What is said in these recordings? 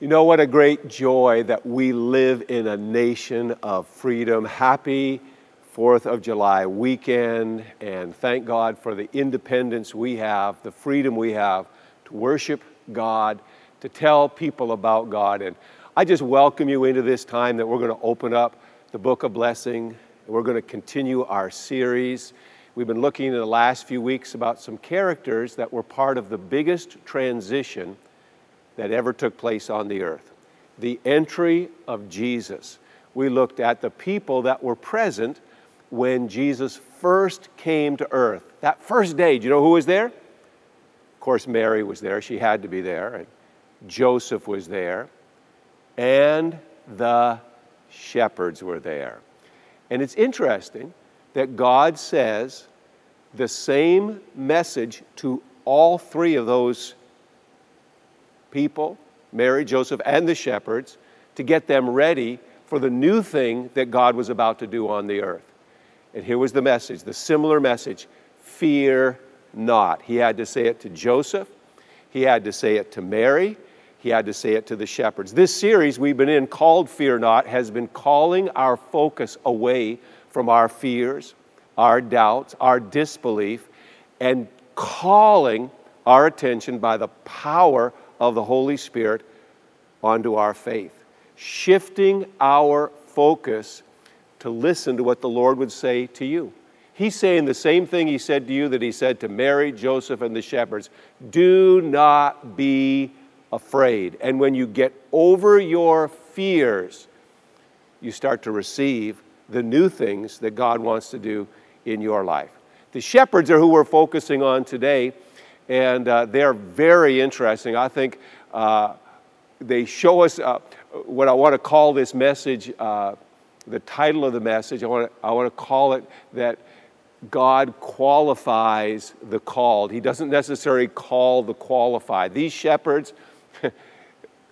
You know what a great joy that we live in a nation of freedom. Happy 4th of July weekend, and thank God for the independence we have, the freedom we have to worship God, to tell people about God. And I just welcome you into this time that we're going to open up the book of blessing. We're going to continue our series. We've been looking in the last few weeks about some characters that were part of the biggest transition that ever took place on the earth the entry of Jesus. We looked at the people that were present when Jesus first came to earth. That first day, do you know who was there? Of course, Mary was there. She had to be there. And Joseph was there. And the shepherds were there. And it's interesting that God says the same message to all three of those people, Mary, Joseph, and the shepherds, to get them ready for the new thing that God was about to do on the earth. And here was the message, the similar message fear not. He had to say it to Joseph, he had to say it to Mary, he had to say it to the shepherds. This series we've been in, called Fear Not, has been calling our focus away from our fears, our doubts, our disbelief, and calling our attention by the power of the Holy Spirit onto our faith, shifting our focus to listen to what the Lord would say to you. He's saying the same thing he said to you that he said to Mary, Joseph, and the shepherds Do not be afraid. And when you get over your fears, you start to receive the new things that God wants to do in your life. The shepherds are who we're focusing on today and uh, they're very interesting. I think uh, they show us uh, what I want to call this message, uh, the title of the message. I want to, I want to call it that God qualifies the called. He doesn't necessarily call the qualified. These shepherds,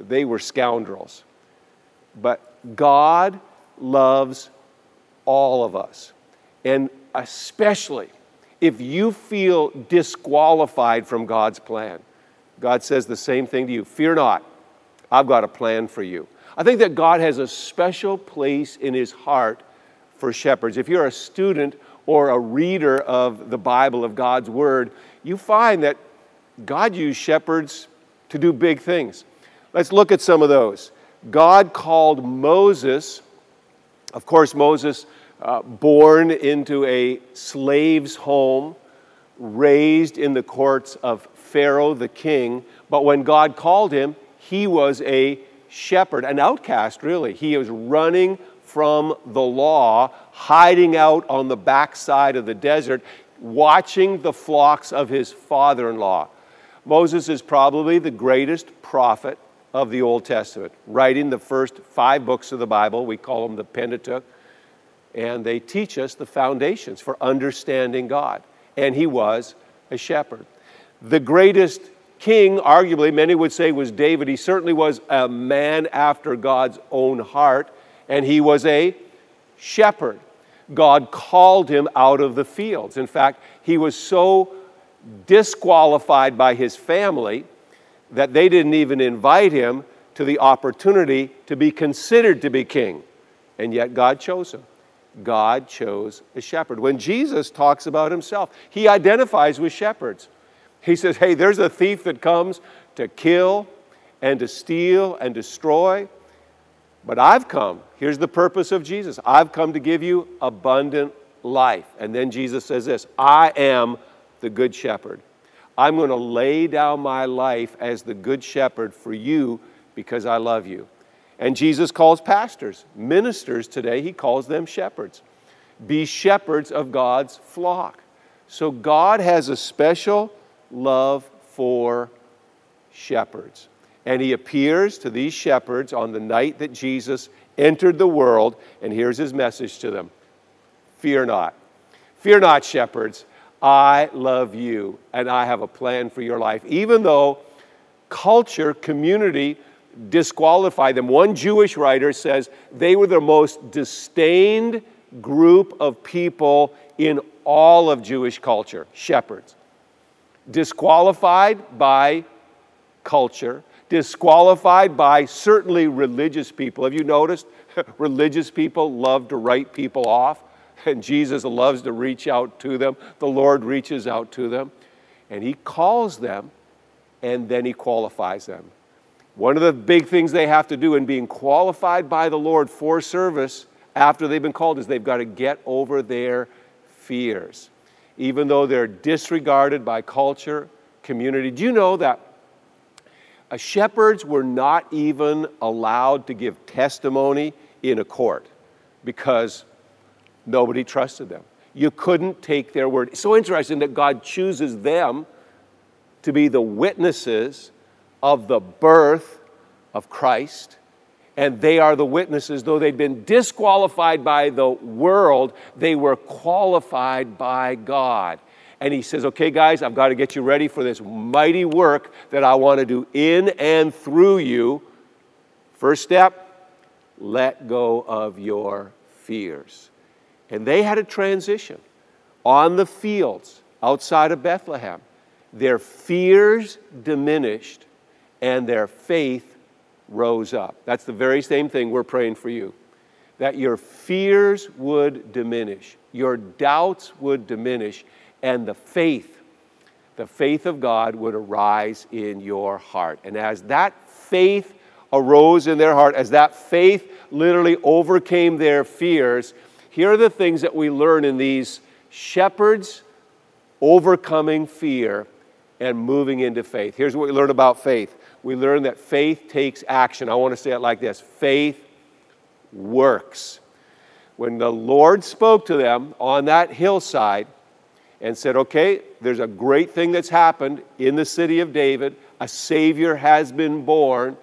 they were scoundrels. But God loves all of us, and especially if you feel disqualified from God's plan, God says the same thing to you Fear not, I've got a plan for you. I think that God has a special place in his heart for shepherds. If you're a student or a reader of the Bible, of God's Word, you find that God used shepherds to do big things. Let's look at some of those. God called Moses, of course, Moses uh, born into a slave's home, raised in the courts of Pharaoh the king. But when God called him, he was a shepherd, an outcast, really. He was running from the law, hiding out on the backside of the desert, watching the flocks of his father in law. Moses is probably the greatest prophet of the Old Testament, writing the first five books of the Bible. We call them the Pentateuch and they teach us the foundations for understanding God. And he was a shepherd. The greatest king, arguably, many would say, was David. He certainly was a man after God's own heart, and he was a shepherd. God called him out of the fields. In fact, he was so disqualified by his family that they didn't even invite him to the opportunity to be considered to be king. And yet God chose him. God chose a shepherd. When Jesus talks about himself, he identifies with shepherds. He says, Hey, there's a thief that comes to kill and to steal and destroy, but I've come. Here's the purpose of Jesus I've come to give you abundant life. And then Jesus says this I am the good shepherd. I'm going to lay down my life as the good shepherd for you because I love you. And Jesus calls pastors, ministers today, he calls them shepherds. Be shepherds of God's flock. So God has a special love for shepherds. And he appears to these shepherds on the night that Jesus entered the world, and here's his message to them Fear not. Fear not, shepherds. I love you, and I have a plan for your life. Even though culture, community, disqualify them. One Jewish writer says they were the most disdained group of people in all of Jewish culture shepherds. Disqualified by culture, disqualified by certainly religious people. Have you noticed? religious people love to write people off, and Jesus loves to reach out to them. The Lord reaches out to them, and He calls them, and then He qualifies them. One of the big things they have to do in being qualified by the Lord for service after they've been called is they've got to get over their fears. Even though they're disregarded by culture, community. Do you know that shepherds were not even allowed to give testimony in a court because nobody trusted them? You couldn't take their word. It's so interesting that God chooses them to be the witnesses of the birth of Christ. And they are the witnesses, though they'd been disqualified by the world, they were qualified by God. And he says, Okay, guys, I've got to get you ready for this mighty work that I want to do in and through you. First step, let go of your fears. And they had a transition on the fields outside of Bethlehem. Their fears diminished and their faith rose up. That's the very same thing we're praying for you. That your fears would diminish, your doubts would diminish, and the faith, the faith of God would arise in your heart. And as that faith arose in their heart, as that faith literally overcame their fears, here are the things that we learn in these shepherds overcoming fear and moving into faith. Here's what we learn about faith we learn that faith takes action. I want to say it like this faith works. When the Lord spoke to them on that hillside and said, Okay, there's a great thing that's happened in the city of David, a Savior has been born,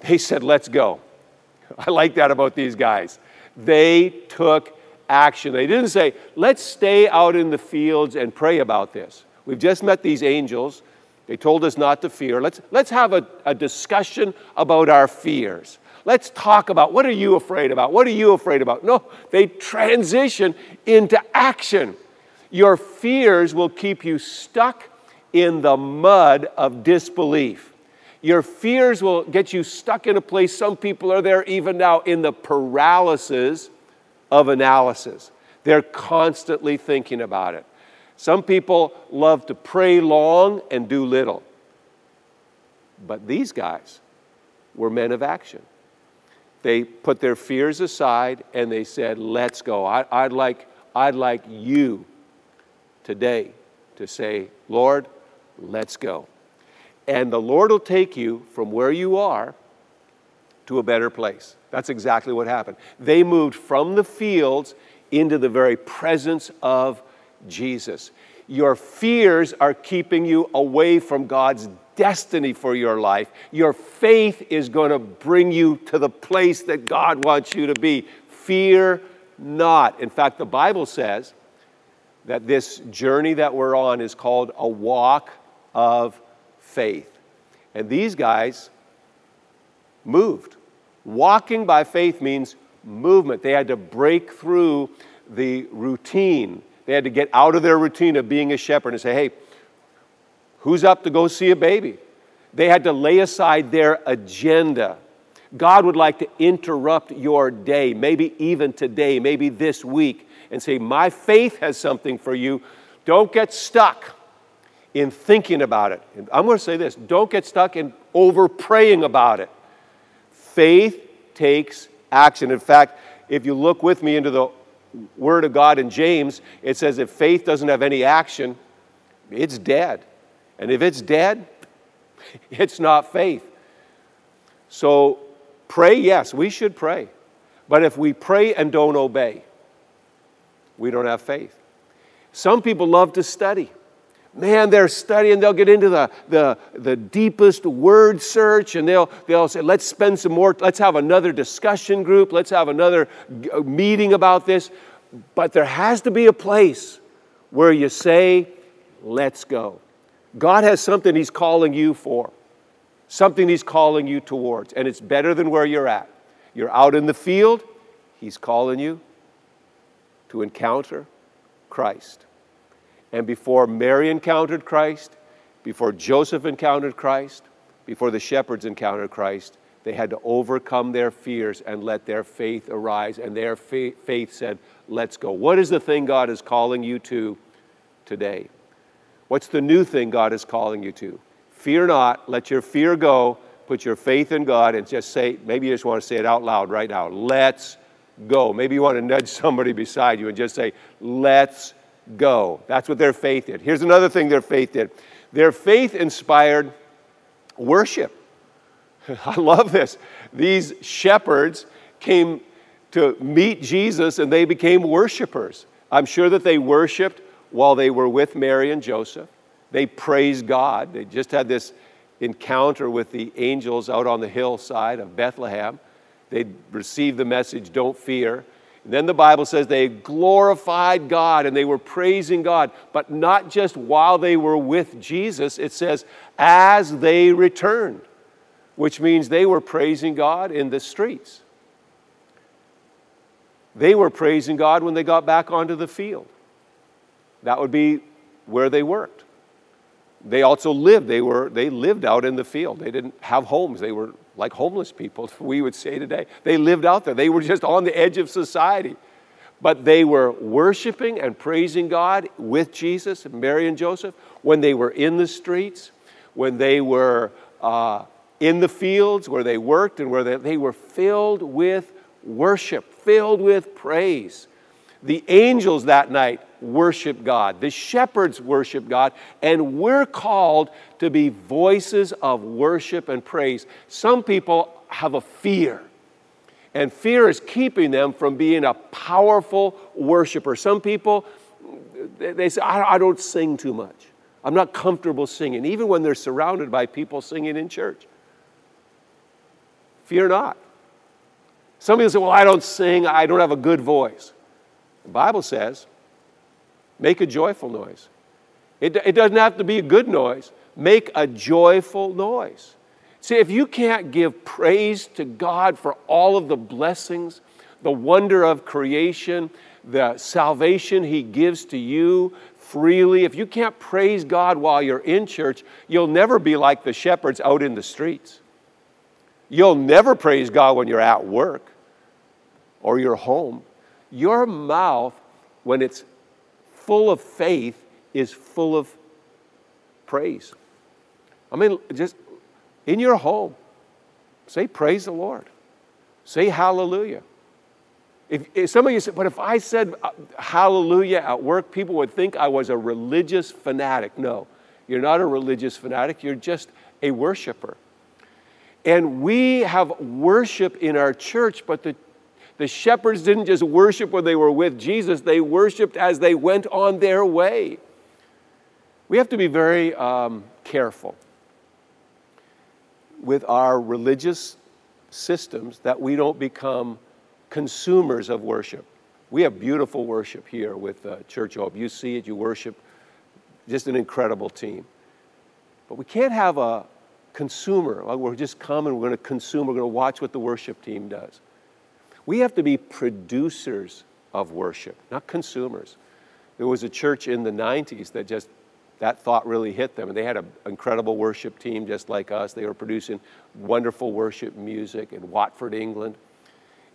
they said, Let's go. I like that about these guys. They took action. They didn't say, Let's stay out in the fields and pray about this. We've just met these angels. They told us not to fear. Let's, let's have a, a discussion about our fears. Let's talk about what are you afraid about? What are you afraid about? No, they transition into action. Your fears will keep you stuck in the mud of disbelief. Your fears will get you stuck in a place, some people are there even now, in the paralysis of analysis. They're constantly thinking about it. Some people love to pray long and do little. But these guys were men of action. They put their fears aside and they said, Let's go. I, would like, I'd like you today to say, Lord, let's go. And the Lord will take you from where you are to a better place. That's exactly what happened. They moved from the fields into the very presence of Jesus. Your fears are keeping you away from God's destiny for your life. Your faith is going to bring you to the place that God wants you to be. Fear not. In fact, the Bible says that this journey that we're on is called a walk of faith. And these guys moved. Walking by faith means movement. They had to break through the routine they had to get out of their routine of being a shepherd and say, hey, who's up to go see a baby? They had to lay aside their agenda. God would like to interrupt your day, maybe even today, maybe this week, and say, My faith has something for you. Don't get stuck in thinking about it. I'm going to say this don't get stuck in over praying about it. Faith takes action. In fact, if you look with me into the Word of God in James, it says if faith doesn't have any action, it's dead. And if it's dead, it's not faith. So pray, yes, we should pray. But if we pray and don't obey, we don't have faith. Some people love to study. Man, they're studying, they'll get into the, the, the deepest word search and they'll, they'll say, let's spend some more, let's have another discussion group, let's have another uh, meeting about this. But there has to be a place where you say, let's go. God has something He's calling you for, something He's calling you towards, and it's better than where you're at. You're out in the field, He's calling you to encounter Christ. And before Mary encountered Christ, before Joseph encountered Christ, before the shepherds encountered Christ, they had to overcome their fears and let their faith arise. And their faith said, Let's go. What is the thing God is calling you to today? What's the new thing God is calling you to? Fear not, let your fear go, put your faith in God, and just say, maybe you just want to say it out loud right now. Let's go. Maybe you want to nudge somebody beside you and just say, Let's go. That's what their faith did. Here's another thing their faith did their faith inspired worship. I love this. These shepherds came to meet Jesus and they became worshipers. I'm sure that they worshiped while they were with Mary and Joseph. They praised God. They just had this encounter with the angels out on the hillside of Bethlehem. They received the message, don't fear. Then the Bible says they glorified God and they were praising God, but not just while they were with Jesus. It says, as they returned, which means they were praising God in the streets. They were praising God when they got back onto the field. That would be where they worked. They also lived. They, were, they lived out in the field. They didn't have homes. They were like homeless people, we would say today. They lived out there. They were just on the edge of society. But they were worshiping and praising God with Jesus and Mary and Joseph when they were in the streets, when they were uh, in the fields where they worked, and where they, they were filled with worship, filled with praise. The angels that night worship God, the shepherds worship God, and we're called to be voices of worship and praise. Some people have a fear, and fear is keeping them from being a powerful worshiper. Some people, they say, I don't sing too much. I'm not comfortable singing, even when they're surrounded by people singing in church. Fear not. Some people say, Well, I don't sing, I don't have a good voice. The Bible says, make a joyful noise. It, it doesn't have to be a good noise, make a joyful noise. See, if you can't give praise to God for all of the blessings, the wonder of creation, the salvation He gives to you freely, if you can't praise God while you're in church, you'll never be like the shepherds out in the streets. You'll never praise God when you're at work or you're home. Your mouth, when it's full of faith, is full of praise. I mean, just in your home, say, Praise the Lord. Say hallelujah. If, if some of you said, but if I said uh, hallelujah at work, people would think I was a religious fanatic. No, you're not a religious fanatic, you're just a worshiper. And we have worship in our church, but the the shepherds didn't just worship when they were with Jesus, they worshiped as they went on their way. We have to be very um, careful with our religious systems that we don't become consumers of worship. We have beautiful worship here with uh, Church Hope. You see it, you worship, just an incredible team. But we can't have a consumer. We're just coming, we're going to consume, we're going to watch what the worship team does. We have to be producers of worship, not consumers. There was a church in the 90s that just, that thought really hit them. And they had an incredible worship team just like us. They were producing wonderful worship music in Watford, England.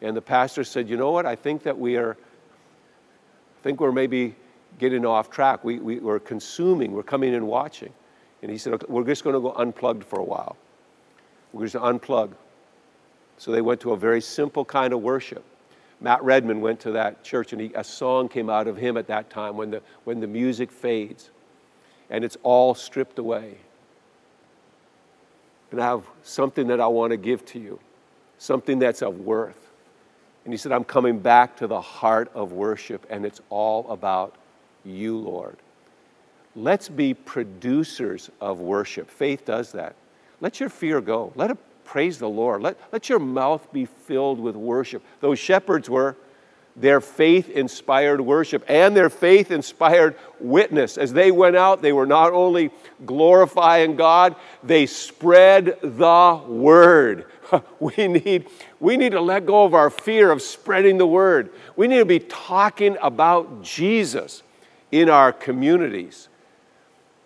And the pastor said, You know what? I think that we are, I think we're maybe getting off track. We, we, we're consuming, we're coming and watching. And he said, okay, We're just going to go unplugged for a while. We're just going to unplug. So they went to a very simple kind of worship. Matt Redman went to that church, and he, a song came out of him at that time when the, when the music fades and it's all stripped away. And I have something that I want to give to you, something that's of worth. And he said, I'm coming back to the heart of worship, and it's all about you, Lord. Let's be producers of worship. Faith does that. Let your fear go. Let it Praise the Lord. Let, let your mouth be filled with worship. Those shepherds were. Their faith inspired worship and their faith inspired witness. As they went out, they were not only glorifying God, they spread the word. We need, we need to let go of our fear of spreading the word. We need to be talking about Jesus in our communities.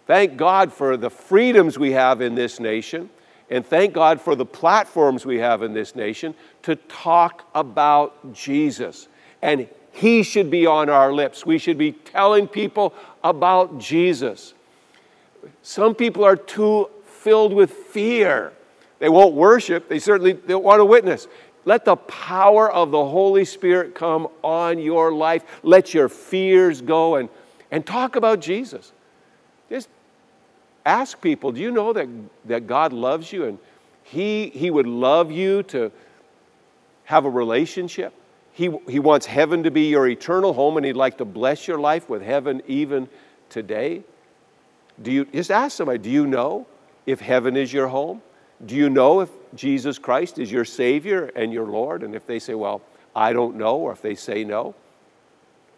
Thank God for the freedoms we have in this nation And thank God for the platforms we have in this nation to talk about Jesus. And He should be on our lips. We should be telling people about Jesus. Some people are too filled with fear. They won't worship, they certainly don't want to witness. Let the power of the Holy Spirit come on your life. Let your fears go and, and talk about Jesus. Ask people do you know that, that God loves you and he, he would love you to have a relationship? He, he wants heaven to be your eternal home and He'd like to bless your life with heaven even today. Do you, just ask somebody, do you know if heaven is your home? Do you know if Jesus Christ is your Savior and your Lord? And if they say, Well, I don't know, or if they say no,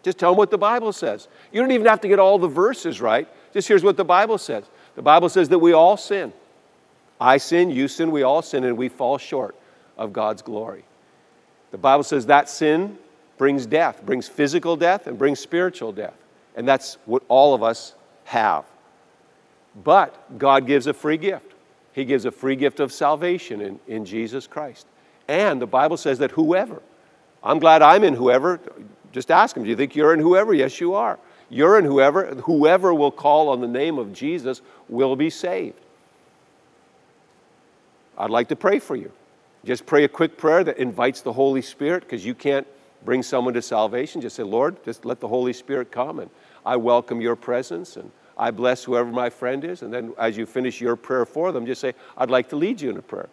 just tell them what the Bible says. You don't even have to get all the verses right. Just here's what the Bible says the Bible says that we all sin. I sin, you sin, we all sin, and we fall short of God's glory. The Bible says that sin brings death, brings physical death, and brings spiritual death. And that's what all of us have. But God gives a free gift. He gives a free gift of salvation in, in Jesus Christ. And the Bible says that whoever, I'm glad I'm in whoever, just ask him, do you think you're in whoever? Yes, you are. You're in whoever. Whoever will call on the name of Jesus will be saved. I'd like to pray for you. Just pray a quick prayer that invites the Holy Spirit because you can't bring someone to salvation. Just say, Lord, just let the Holy Spirit come and I welcome your presence and I bless whoever my friend is. And then as you finish your prayer for them, just say, I'd like to lead you in a prayer.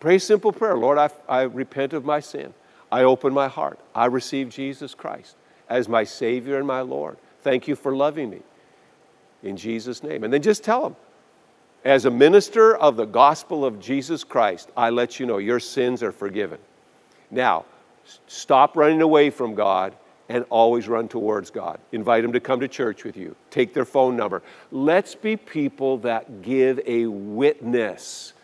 Pray a simple prayer Lord, I, I repent of my sin. I open my heart. I receive Jesus Christ as my Savior and my Lord. Thank you for loving me. In Jesus' name. And then just tell them, as a minister of the gospel of Jesus Christ, I let you know your sins are forgiven. Now, stop running away from God and always run towards God. Invite them to come to church with you. Take their phone number. Let's be people that give a witness.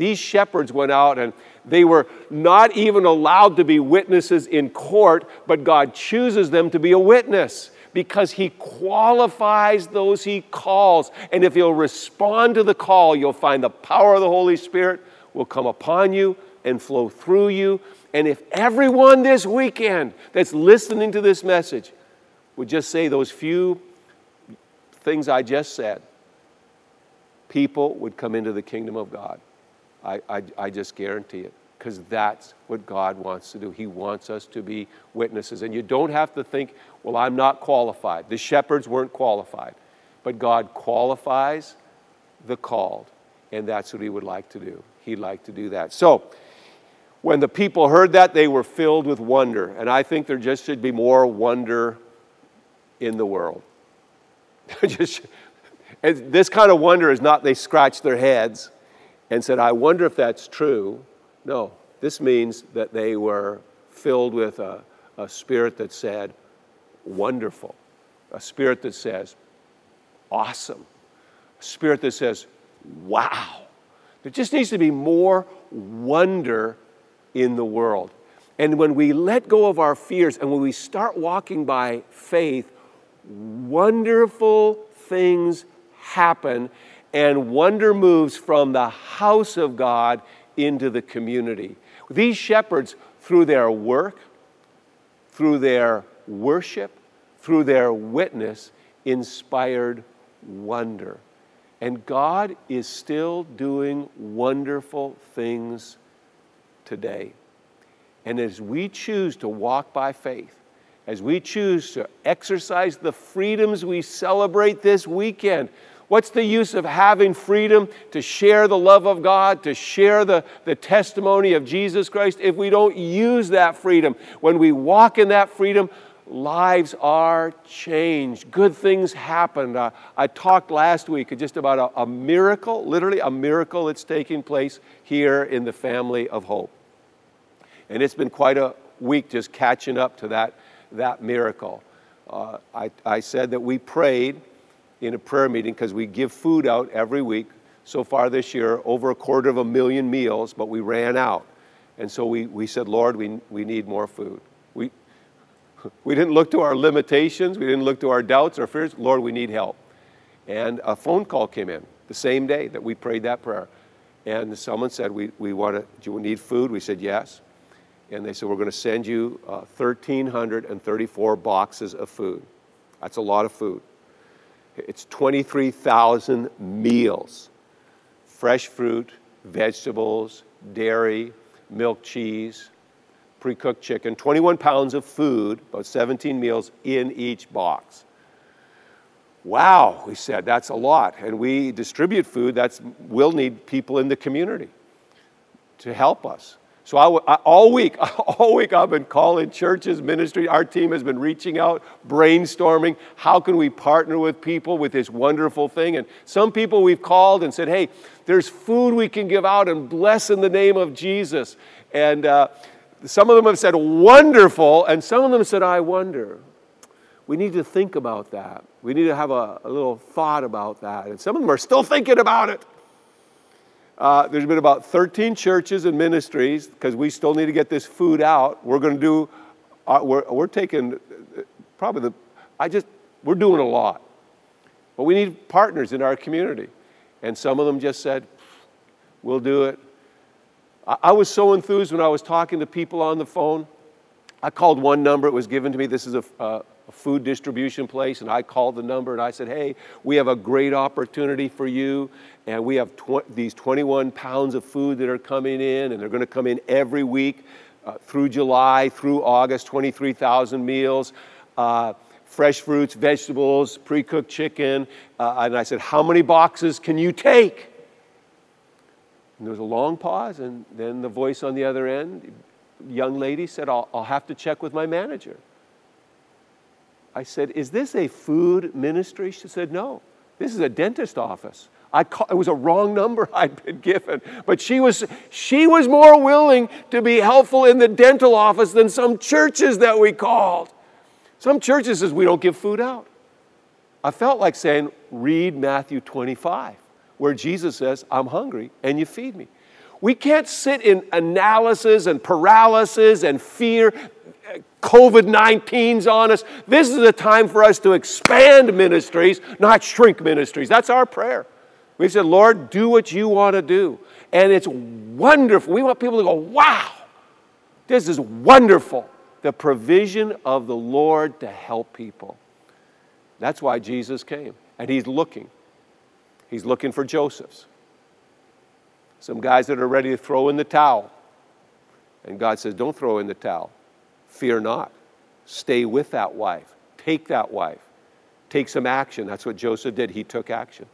These shepherds went out and they were not even allowed to be witnesses in court, but God chooses them to be a witness because He qualifies those He calls. And if you'll respond to the call, you'll find the power of the Holy Spirit will come upon you and flow through you and if everyone this weekend that's listening to this message would just say those few things I just said, people would come into the kingdom of God. I, I, I just guarantee it because that's what God wants to do. He wants us to be witnesses. And you don't have to think, well, I'm not qualified. The shepherds weren't qualified. But God qualifies the called, and that's what He would like to do. He'd like to do that. So, when the people heard that, they were filled with wonder. And I think there just should be more wonder in the world. just, this kind of wonder is not they scratch their heads and said, I wonder if that's true. No, this means that they were filled with a, a spirit that said, wonderful, a spirit that says, awesome, a spirit that says, wow. There just needs to be more wonder in the world. And when we let go of our fears and when we start walking by faith, wonderful things happen and wonder moves from the house of God into the community. These shepherds, through their work, through their worship, through their witness, inspired wonder. And God is still doing wonderful things today. And as we choose to walk by faith, as we choose to exercise the freedoms we celebrate this weekend, what's the use of having freedom to share the love of God, to share the, the testimony of Jesus Christ, if we don't use that freedom? When we walk in that freedom, lives are changed. Good things happen. Uh, I talked last week just about a, a miracle, literally a miracle that's taking place here in the family of hope. And it's been quite a week just catching up to that, that miracle. Uh, I, I said that we prayed in a prayer meeting because we give food out every week. So far this year, over a quarter of a million meals, but we ran out. And so we, we said, Lord, we, we need more food. We, we didn't look to our limitations, we didn't look to our doubts or fears. Lord, we need help. And a phone call came in the same day that we prayed that prayer. And someone said, we, we want to, do you need food? We said, yes. And they said, we're going to send you uh, 1,334 boxes of food. That's a lot of food. It's 23,000 meals fresh fruit, vegetables, dairy, milk, cheese, pre cooked chicken, 21 pounds of food, about 17 meals in each box. Wow, we said, that's a lot. And we distribute food, that's, we'll need people in the community to help us. So I, I, all week, all week I've been calling churches, ministry. Our team has been reaching out, brainstorming. How can we partner with people with this wonderful thing? And some people we've called and said, "Hey, there's food we can give out and bless in the name of Jesus." And uh, some of them have said, "Wonderful," and some of them said, "I wonder." We need to think about that. We need to have a, a little thought about that. And some of them are still thinking about it. Uh, there's been about 13 churches and ministries because we still need to get this food out. We're going to do, uh, we're, we're taking uh, probably the, I just, we're doing a lot. But we need partners in our community. And some of them just said, we'll do it. I, I was so enthused when I was talking to people on the phone. I called one number, it was given to me. This is a, uh, a food distribution place, and I called the number and I said, Hey, we have a great opportunity for you, and we have tw- these 21 pounds of food that are coming in, and they're going to come in every week uh, through July, through August, 23,000 meals. Uh, fresh fruits, vegetables, pre cooked chicken. Uh, and I said, How many boxes can you take? And there was a long pause, and then the voice on the other end, young lady, said, I'll, I'll have to check with my manager. I said, Is this a food ministry? She said, No, this is a dentist office. I call, it was a wrong number I'd been given. But she was, she was more willing to be helpful in the dental office than some churches that we called. Some churches says we don't give food out. I felt like saying, read Matthew 25, where Jesus says, I'm hungry and you feed me. We can't sit in analysis and paralysis and fear. COVID 19's on us. This is a time for us to expand ministries, not shrink ministries. That's our prayer. We've said, Lord, do what you want to do. And it's wonderful. We want people to go, wow, this is wonderful. The provision of the Lord to help people. That's why Jesus came. And he's looking. He's looking for Josephs. Some guys that are ready to throw in the towel. And God says, Don't throw in the towel. Fear not. Stay with that wife. Take that wife. Take some action. That's what Joseph did. He took action.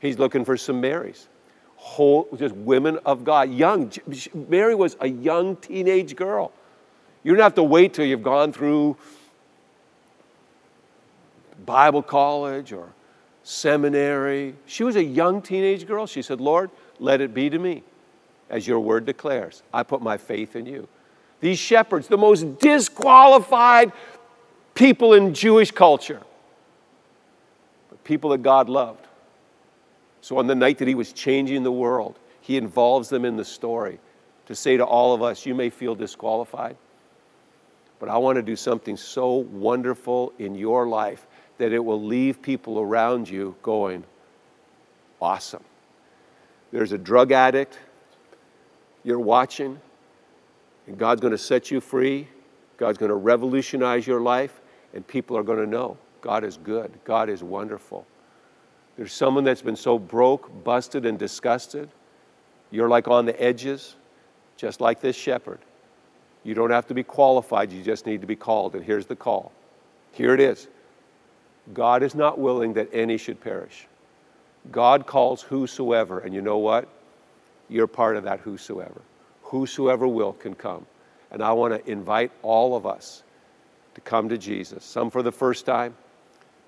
He's looking for some Marys. Whole, just women of God. Young. Mary was a young teenage girl. You don't have to wait till you've gone through Bible college or seminary. She was a young teenage girl. She said, Lord, let it be to me as your word declares. I put my faith in you. These shepherds, the most disqualified people in Jewish culture, but people that God loved. So, on the night that He was changing the world, He involves them in the story to say to all of us, You may feel disqualified, but I want to do something so wonderful in your life that it will leave people around you going, Awesome. There's a drug addict you're watching and God's going to set you free. God's going to revolutionize your life, and people are going to know God is good, God is wonderful. There's someone that's been so broke, busted, and disgusted. You're like on the edges, just like this shepherd. You don't have to be qualified, you just need to be called. And here's the call. Here it is God is not willing that any should perish. God calls whosoever, and you know what? You're part of that whosoever whosoever will can come. And I want to invite all of us to come to Jesus. Some for the first time,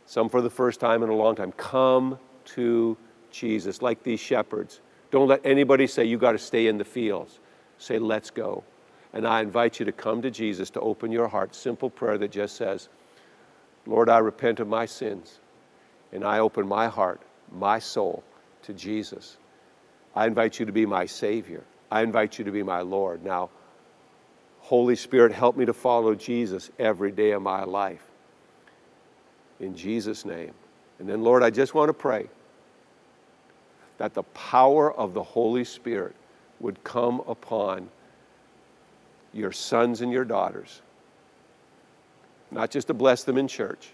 some for the first time in a long time. Come to Jesus, like these shepherds. Don't let anybody say you got to stay in the fields. Say, let's go. And I invite you to come to Jesus to open your heart. Simple prayer that just says, Lord, I repent of my sins and I open my heart, my soul to Jesus. I invite you to be my Savior. I invite you to be my Lord. Now, Holy Spirit, help me to follow Jesus every day of my life. In Jesus' name. And then, Lord, I just want to pray that the power of the Holy Spirit would come upon your sons and your daughters. Not just to bless them in church,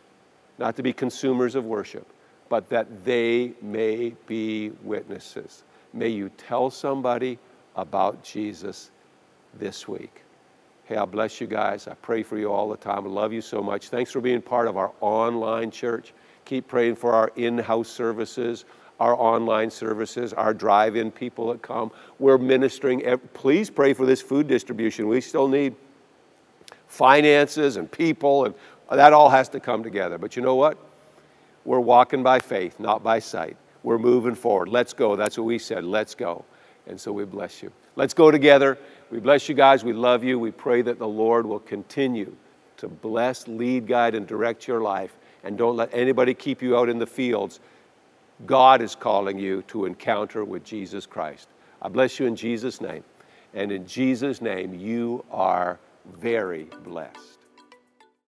not to be consumers of worship, but that they may be witnesses. May you tell somebody about Jesus this week. Hey, I bless you guys. I pray for you all the time. I love you so much. Thanks for being part of our online church. Keep praying for our in house services, our online services, our drive in people that come. We're ministering. Please pray for this food distribution. We still need finances and people, and that all has to come together. But you know what? We're walking by faith, not by sight. We're moving forward. Let's go. That's what we said. Let's go. And so we bless you. Let's go together. We bless you guys. We love you. We pray that the Lord will continue to bless, lead, guide, and direct your life. And don't let anybody keep you out in the fields. God is calling you to encounter with Jesus Christ. I bless you in Jesus' name. And in Jesus' name, you are very blessed.